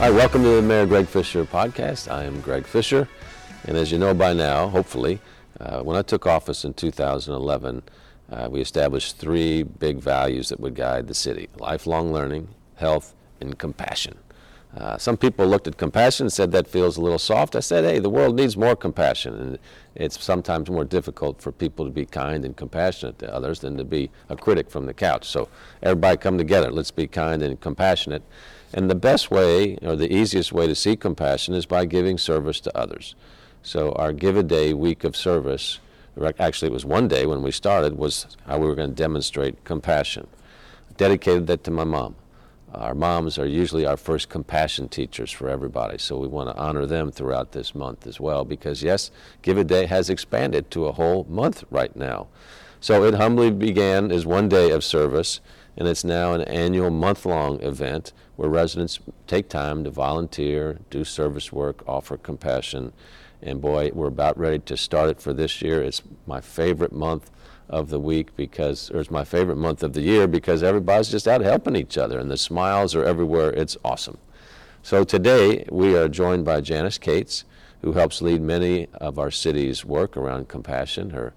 All right, welcome to the Mayor Greg Fischer podcast. I am Greg Fischer, and as you know by now, hopefully, uh, when I took office in 2011, uh, we established three big values that would guide the city lifelong learning, health, and compassion. Uh, some people looked at compassion and said that feels a little soft. I said, hey, the world needs more compassion. And it's sometimes more difficult for people to be kind and compassionate to others than to be a critic from the couch. So everybody come together. Let's be kind and compassionate. And the best way, or the easiest way to see compassion is by giving service to others. So our Give a Day week of service, actually it was one day when we started, was how we were going to demonstrate compassion. Dedicated that to my mom. Our moms are usually our first compassion teachers for everybody, so we want to honor them throughout this month as well because, yes, Give a Day has expanded to a whole month right now. So it humbly began as one day of service, and it's now an annual month long event where residents take time to volunteer, do service work, offer compassion. And boy, we're about ready to start it for this year. It's my favorite month of the week because, or it's my favorite month of the year because everybody's just out helping each other and the smiles are everywhere. It's awesome. So today we are joined by Janice Cates, who helps lead many of our city's work around compassion. Her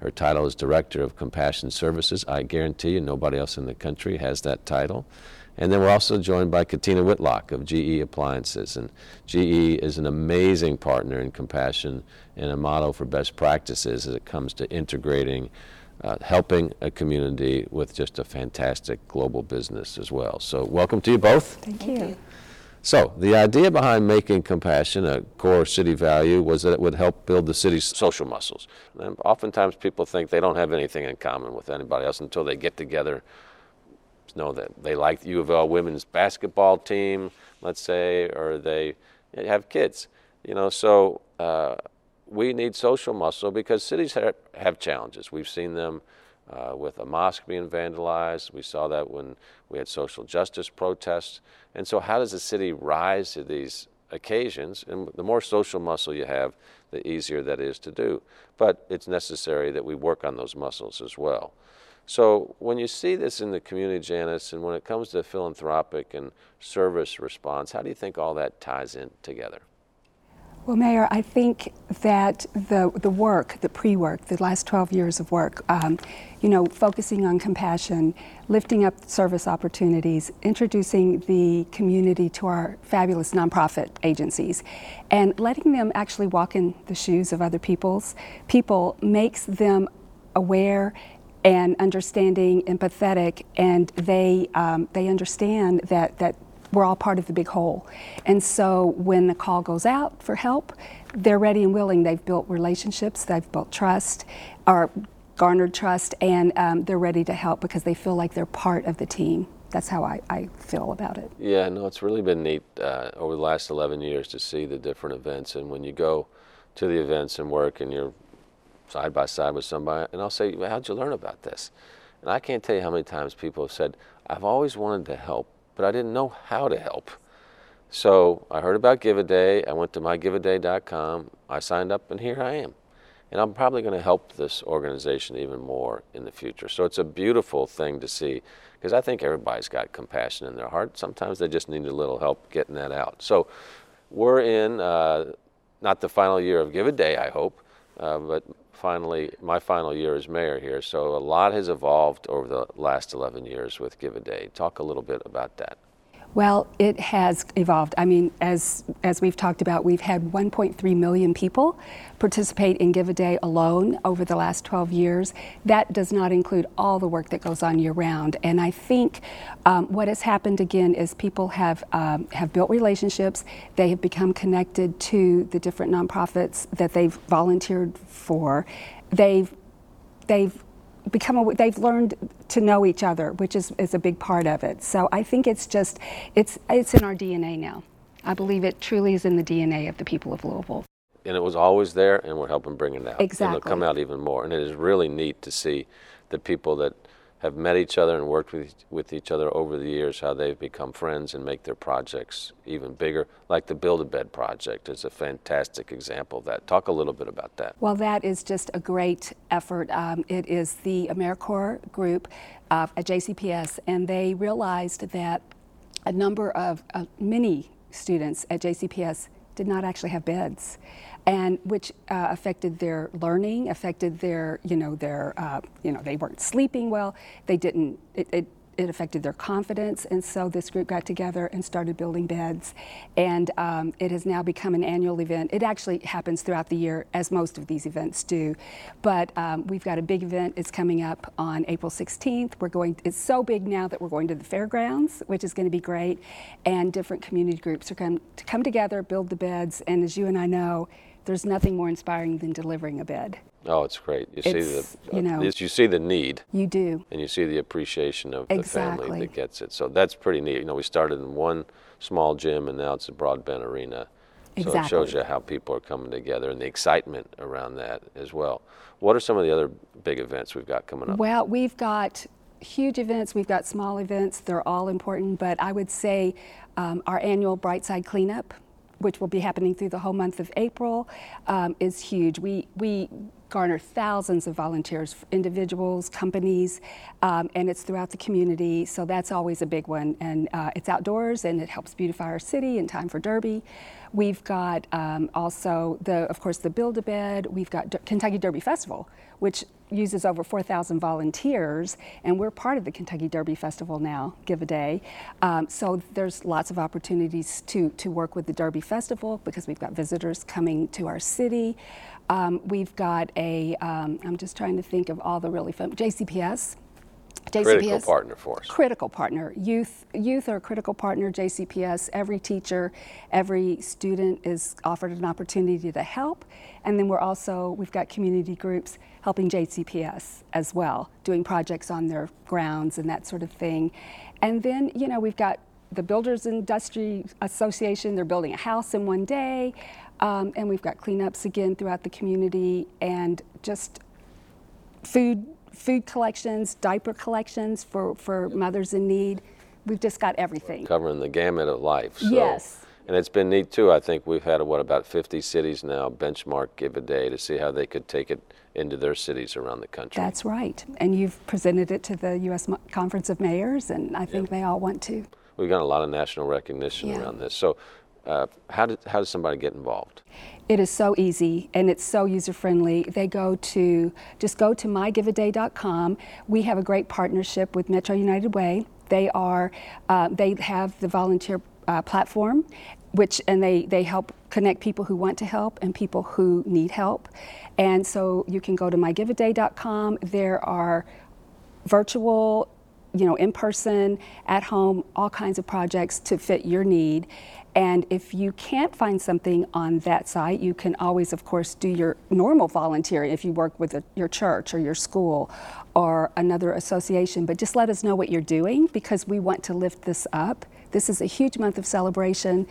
her title is Director of Compassion Services. I guarantee you nobody else in the country has that title. And then we're also joined by Katina Whitlock of GE Appliances. And GE is an amazing partner in compassion and a model for best practices as it comes to integrating, uh, helping a community with just a fantastic global business as well. So, welcome to you both. Thank you. So, the idea behind making compassion a core city value was that it would help build the city's social muscles. And oftentimes people think they don't have anything in common with anybody else until they get together know that they like the U of L women's basketball team, let's say, or they have kids. You know, so uh, we need social muscle because cities have, have challenges. We've seen them uh, with a mosque being vandalized. We saw that when we had social justice protests. And so, how does a city rise to these occasions? And the more social muscle you have, the easier that is to do. But it's necessary that we work on those muscles as well. So when you see this in the community, Janice, and when it comes to philanthropic and service response, how do you think all that ties in together? Well, Mayor, I think that the, the work, the pre work, the last 12 years of work, um, you know, focusing on compassion, lifting up service opportunities, introducing the community to our fabulous nonprofit agencies, and letting them actually walk in the shoes of other people's people makes them aware and understanding, empathetic, and they um, they understand that that we're all part of the big whole. And so when the call goes out for help, they're ready and willing. They've built relationships, they've built trust, or garnered trust, and um, they're ready to help because they feel like they're part of the team. That's how I, I feel about it. Yeah, no, it's really been neat uh, over the last 11 years to see the different events. And when you go to the events and work and you're side by side with somebody, and I'll say, well, How'd you learn about this? And I can't tell you how many times people have said, I've always wanted to help, but I didn't know how to help. So I heard about Give a Day. I went to mygiveaday.com. I signed up, and here I am. And I'm probably going to help this organization even more in the future. So it's a beautiful thing to see because I think everybody's got compassion in their heart. Sometimes they just need a little help getting that out. So we're in uh, not the final year of Give a Day, I hope, uh, but finally my final year as mayor here. So a lot has evolved over the last 11 years with Give a Day. Talk a little bit about that. Well, it has evolved. I mean, as as we've talked about, we've had 1.3 million people participate in Give a Day alone over the last 12 years. That does not include all the work that goes on year round. And I think um, what has happened again is people have um, have built relationships. They have become connected to the different nonprofits that they've volunteered for. They've they've become they've learned to know each other, which is, is a big part of it. So I think it's just it's it's in our DNA now. I believe it truly is in the DNA of the people of Louisville. And it was always there, and we're helping bring it out. Exactly. And it'll come out even more. And it is really neat to see the people that have met each other and worked with, with each other over the years, how they've become friends and make their projects even bigger. Like the Build a Bed project is a fantastic example of that. Talk a little bit about that. Well, that is just a great effort. Um, it is the AmeriCorps group uh, at JCPS, and they realized that a number of uh, many students at JCPS did not actually have beds, and which uh, affected their learning, affected their, you know, their, uh, you know, they weren't sleeping well. They didn't. It, it it affected their confidence. And so this group got together and started building beds. And um, it has now become an annual event. It actually happens throughout the year, as most of these events do. But um, we've got a big event. It's coming up on April 16th. We're going. It's so big now that we're going to the fairgrounds, which is going to be great. And different community groups are going to come together, build the beds. And as you and I know, there's nothing more inspiring than delivering a bed. Oh, it's great. You see the you know- you see the need You do. and you see the appreciation of the family Exactly. that gets it. So that's pretty neat. You know, we started in one small gym and now it's a Broadbent arena. So it shows you how people are coming together and the excitement around that as well. What are some of the other big events we've got coming up? Well, we've got huge events, we've got small events, they're all important, but I would say um, our annual Brightside Cleanup, which will be happening through the whole month of April, um, is huge. We, we garner thousands of volunteers, individuals, companies, um, and it's throughout the community, so that's always a big one. And uh, it's outdoors and it helps beautify our city in time for Derby. We've got um, also the, of course, the Build a Bed. We've got Kentucky Derby Festival, which uses over 4,000 volunteers, and we're part of the Kentucky Derby Festival now, Give a Day. Um, so there's lots of opportunities to, to work with the Derby Festival because we've got visitors coming to our city. Um, we've got a, um, I'm just trying to think of all the really fun, JCPS. Critical partner for us. critical partner. Youth, youth are a critical partner. JCPS. Every teacher, every student is offered an opportunity to help, and then we're also we've got community groups helping JCPS as well, doing projects on their grounds and that sort of thing. And then you know we've got the Builders Industry Association. They're building a house in one day, um, and we've got cleanups again throughout the community, and just food food collections, diaper collections for, for mothers in need. We've just got everything. Covering the gamut of life. So, Yes. And it's been neat too. I think we've had what about 50 cities now benchmark Give a Day to see how they could take it into their cities around the country. That's right. And you've presented it to the U.S. Conference of Mayors, and I think they all want to. We've got a lot of national recognition Yeah. around this. So, uh, how, did, how does somebody get involved? It is so easy and it's so user friendly. They go to just go to mygiveaday.com. We have a great partnership with Metro United Way. They are uh, they have the volunteer uh, platform, which and they they help connect people who want to help and people who need help. And so you can go to mygiveaday.com. There are virtual, you know, in person, at home, all kinds of projects to fit your need. And if you can't find something on that site, you can always, of course, do your normal volunteering if you work with a, your church or your school or another association. But just let us know what you're doing because we want to lift this up. This is a huge month of celebration.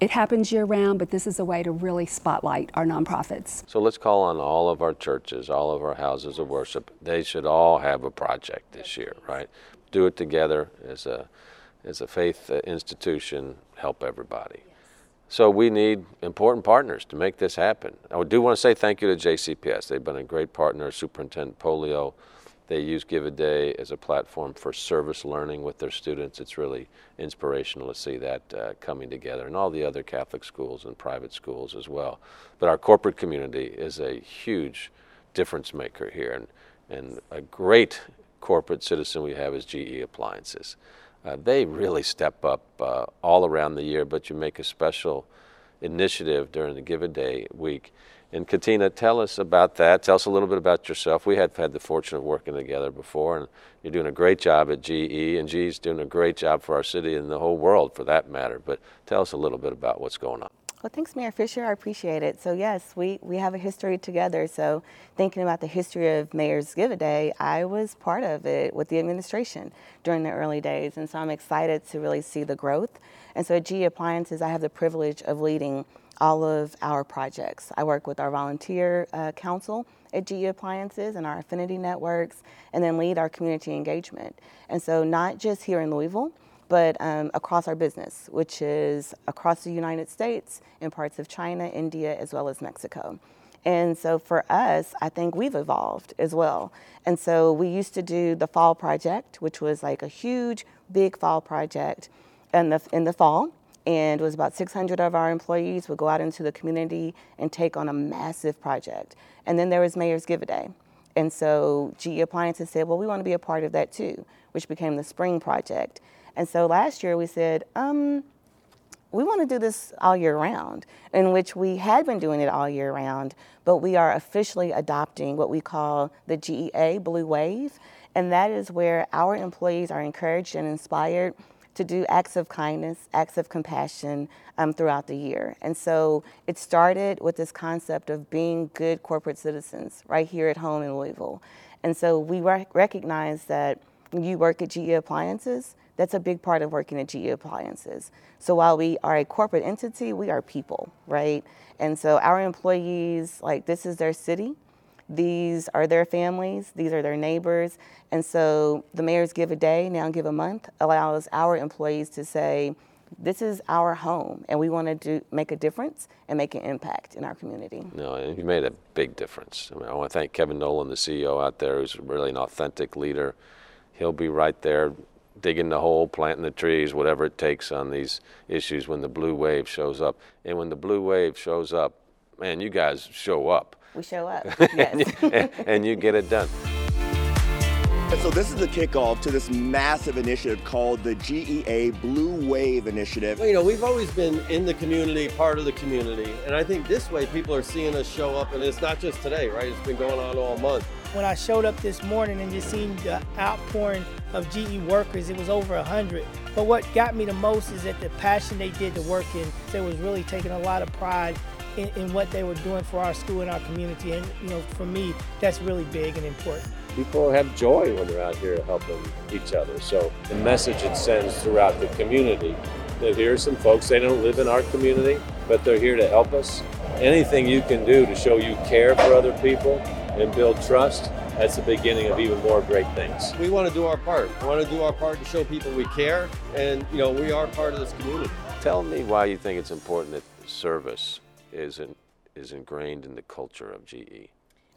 It happens year round, but this is a way to really spotlight our nonprofits. So let's call on all of our churches, all of our houses of worship. They should all have a project this year, right? Do it together as a as a faith uh, institution. Help everybody. So we need important partners to make this happen. I do want to say thank you to JCPS. They've been a great partner. Superintendent Pollio. They use Give a Day as a platform for service learning with their students. It's really inspirational to see that uh, coming together, and all the other Catholic schools and private schools as well. But our corporate community is a huge difference maker here, and, and a great corporate citizen we have is GE Appliances. Uh, they really step up uh, all around the year, but you make a special initiative during the Give a Day week. And Katina, tell us about that. Tell us a little bit about yourself. We have had the fortune of working together before, and you're doing a great job at GE, and GE's doing a great job for our city and the whole world for that matter. But tell us a little bit about what's going on. Well, thanks, Mayor Fischer. I appreciate it. So, yes, we, we have a history together. So, thinking about the history of Mayor's Give a Day, I was part of it with the administration during the early days. And so, I'm excited to really see the growth. And so, at GE Appliances, I have the privilege of leading all of our projects. I work with our volunteer uh, council at GE Appliances and our affinity networks, and then lead our community engagement. And so, not just here in Louisville, but um, across our business, which is across the United States, in parts of China, India, as well as Mexico. And so for us, I think we've evolved as well. And so we used to do the fall project, which was like a huge, big fall project in the, in the fall and it was about 600 of our employees would go out into the community and take on a massive project. And then there was Mayor's Give a Day. And so GE Appliances said, well, we want to be a part of that too, which became the Spring Project. And so last year we said, um, we want to do this all year round, in which we had been doing it all year round, but we are officially adopting what we call the GEA Blue Wave. And that is where our employees are encouraged and inspired to do acts of kindness, acts of compassion um, throughout the year. And so it started with this concept of being good corporate citizens right here at home in Louisville. And so we rec- recognize that you work at GE Appliances, that's a big part of working at GE Appliances. So while we are a corporate entity, we are people, right? And so our employees, like, this is their city. These are their families, these are their neighbors. And so the Mayor's Give a Day, now Give a Month, allows our employees to say, this is our home, and we want to do, make a difference and make an impact in our community. No, and you made a big difference. I, mean, I want to thank Kevin Nolan, the CEO out there, who's really an authentic leader. He'll be right there digging the hole, planting the trees, whatever it takes on these issues when the blue wave shows up. And when the blue wave shows up, man, you guys show up. We show up, and, yes. you, and, and you get it done. So this is the kickoff to this massive initiative called the GEA Blue Wave Initiative. Well, you know, we've always been in the community, part of the community, and I think this way people are seeing us show up, and it's not just today, right? It's been going on all month. When I showed up this morning and just seen the outpouring of GE workers, it was over 100. But what got me the most is that the passion they did the work in. They was really taking a lot of pride in, in what they were doing for our school and our community. And, you know, for me, that's really big and important people have joy when they're out here helping each other. So the message it sends throughout the community that here are some folks, they don't live in our community, but they're here to help us. Anything you can do to show you care for other people and build trust, that's the beginning of even more great things. We want to do our part. We want to do our part to show people we care, and you know we are part of this community. Tell me why you think it's important that service is, in, is ingrained in the culture of. GE.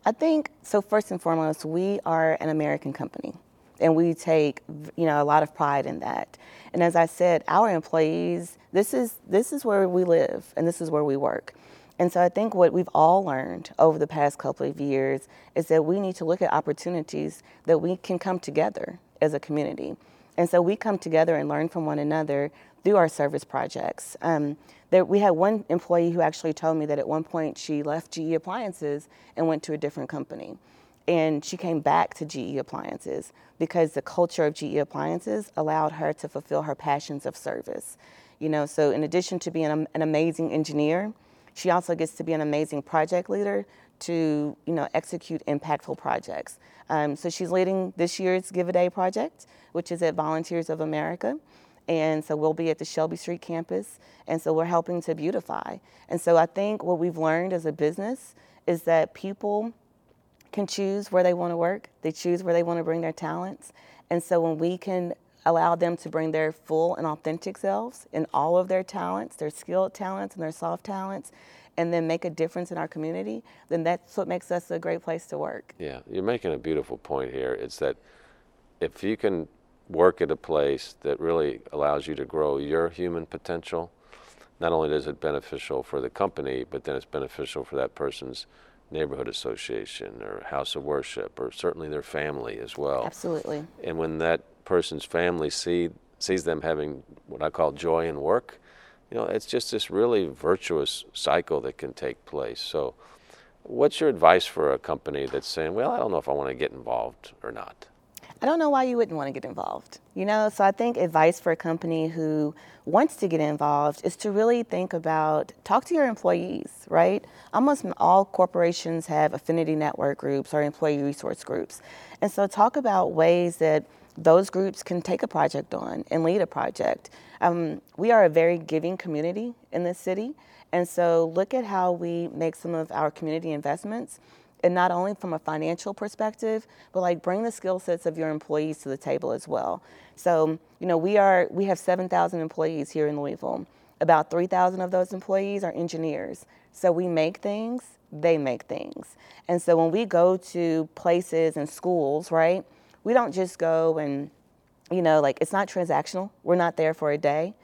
I think so. First and foremost, we are an American company, and we take you know a lot of pride in that. And as I said, our employees, this is this is where we live, and this is where we work. And so I think what we've all learned over the past couple of years is that we need to look at opportunities that we can come together as a community. And so we come together and learn from one another through our service projects. Um, there, we had one employee who actually told me that at one point she left GE Appliances and went to a different company. And she came back to GE Appliances because the culture of GE Appliances allowed her to fulfill her passions of service. You know, so in addition to being an, amazing engineer, she also gets to be an amazing project leader to, you know, execute impactful projects. Um, so she's leading this year's Give a Day project, which is at Volunteers of America. And so we'll be at the Shelby Street campus. And so we're helping to beautify. And so I think what we've learned as a business is that people can choose where they want to work, they choose where they want to bring their talents. And so when we can allow them to bring their full and authentic selves in all of their talents, their skilled talents and their soft talents, and then make a difference in our community, then that's what makes us a great place to work. Yeah, you're making a beautiful point here. It's that if you can work at a place that really allows you to grow your human potential, not only is it beneficial for the company, but then it's beneficial for that person's neighborhood association or house of worship or certainly their family as well. Absolutely. And when that person's family see sees them having what I call joy in work, you know, it's just this really virtuous cycle that can take place. So, what's your advice for a company that's saying, "Well, I don't know if I want to get involved or not"? I don't know why you wouldn't want to get involved. You know, so I think advice for a company who wants to get involved is to really think about talk to your employees, right? Almost all corporations have affinity network groups or employee resource groups. And so talk about ways that those groups can take a project on and lead a project. Um, we are a very giving community in this city. And so look at how we make some of our community investments and not only from a financial perspective, but like bring the skill sets of your employees to the table as well. So, you know, we are we have 7,000 employees here in Louisville. About 3,000 of those employees are engineers. So we make things, they make things. And so when we go to places and schools, right? We don't just go and you know, like it's not transactional. We're not there for a day.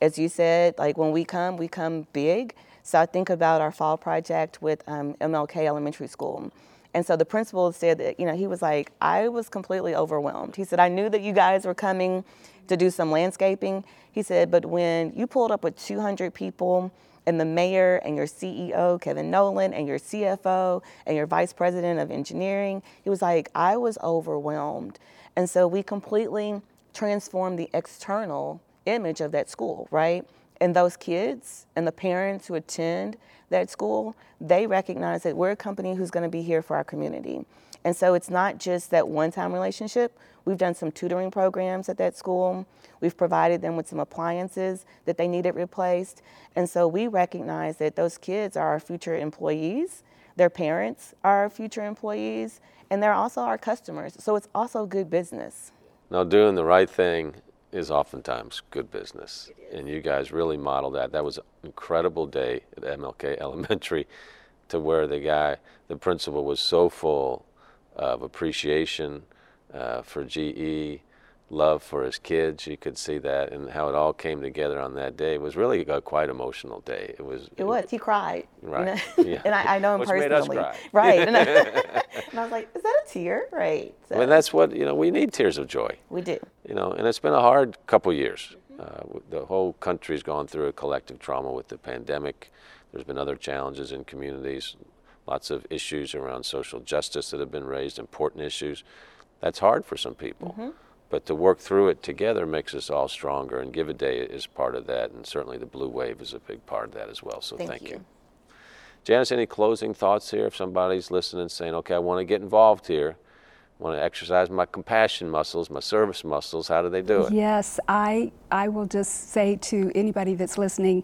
as you said, like when we come, we come big. So I think about our fall project with um, MLK Elementary School. And so the principal said that, you know, he was like, I was completely overwhelmed. He said, I knew that you guys were coming to do some landscaping. He said, but when you pulled up with 200 people and the mayor and your CEO, Kevin Nolan, and your CFO and your vice president of engineering, he was like, I was overwhelmed. And so we completely transformed the external image of that school, right? And those kids and the parents who attend that school, they recognize that we're a company who's going to be here for our community. And so it's not just that one time relationship. We've done some tutoring programs at that school. We've provided them with some appliances that they needed replaced. And so we recognize that those kids are our future employees, their parents are our future employees, and they're also our customers. So it's also good business. Now, doing the right thing is oftentimes good business. And you guys really modeled that. That was an incredible day at MLK Elementary to where the guy, the principal, was so full of appreciation uh, for GE, love for his kids. You could see that and how it all came together on that day. It was really a quite emotional day. It was. It was. He cried. Right. You know? Yeah. and I, I know him Which personally. made us cry. Right. And I, and I was like, is that a tear? Right. So Well, that's what, you know, we need tears of joy. we do. you know, and it's been a hard couple years. Uh, the whole country's gone through a collective trauma with the pandemic. There's been other challenges in communities, lots of issues around social justice that have been raised, important issues. That's hard for some people. But to work through it together makes us all stronger, and Give a Day is part of that, and certainly the Blue Wave is a big part of that as well. So Thank thank, you. Janice, any closing thoughts here? If somebody's listening saying, okay, I want to get involved here, want to exercise my compassion muscles, my service muscles, how do they do it? Yes, I, I will just say to anybody that's listening,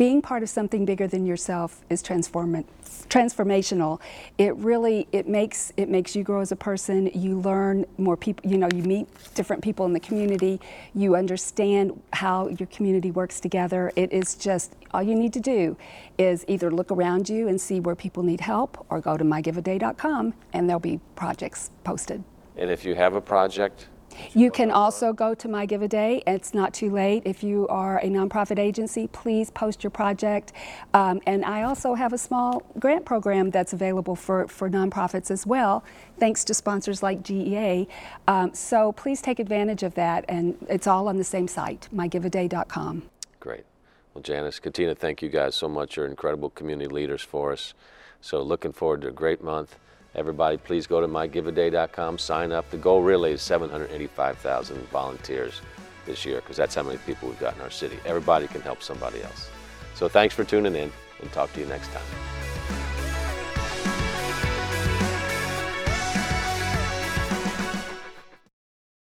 being part of something bigger than yourself is transform- transformational. It really it makes it makes you grow as a person. You learn more people. You know, you meet different people in the community. You understand how your community works together. It is just all you need to do is either look around you and see where people need help, or go to mygiveaday.com and there'll be projects posted. And if you have a project, You can also go to My Give a Day. It's not too late. If you are a nonprofit agency, please post your project. Um, and I also have a small grant program that's available for, for nonprofits as well, thanks to sponsors like GEA. Um, so please take advantage of that. And it's all on the same site, mygiveaday.com. great. Well, Janice, Katina, thank you guys so much. You're incredible community leaders for us. So looking forward to a great month. Everybody, please go to mygiveaday.com, sign up. The goal really is 785,000 volunteers this year because that's how many people we've got in our city. Everybody can help somebody else. So thanks for tuning in and talk to you next time.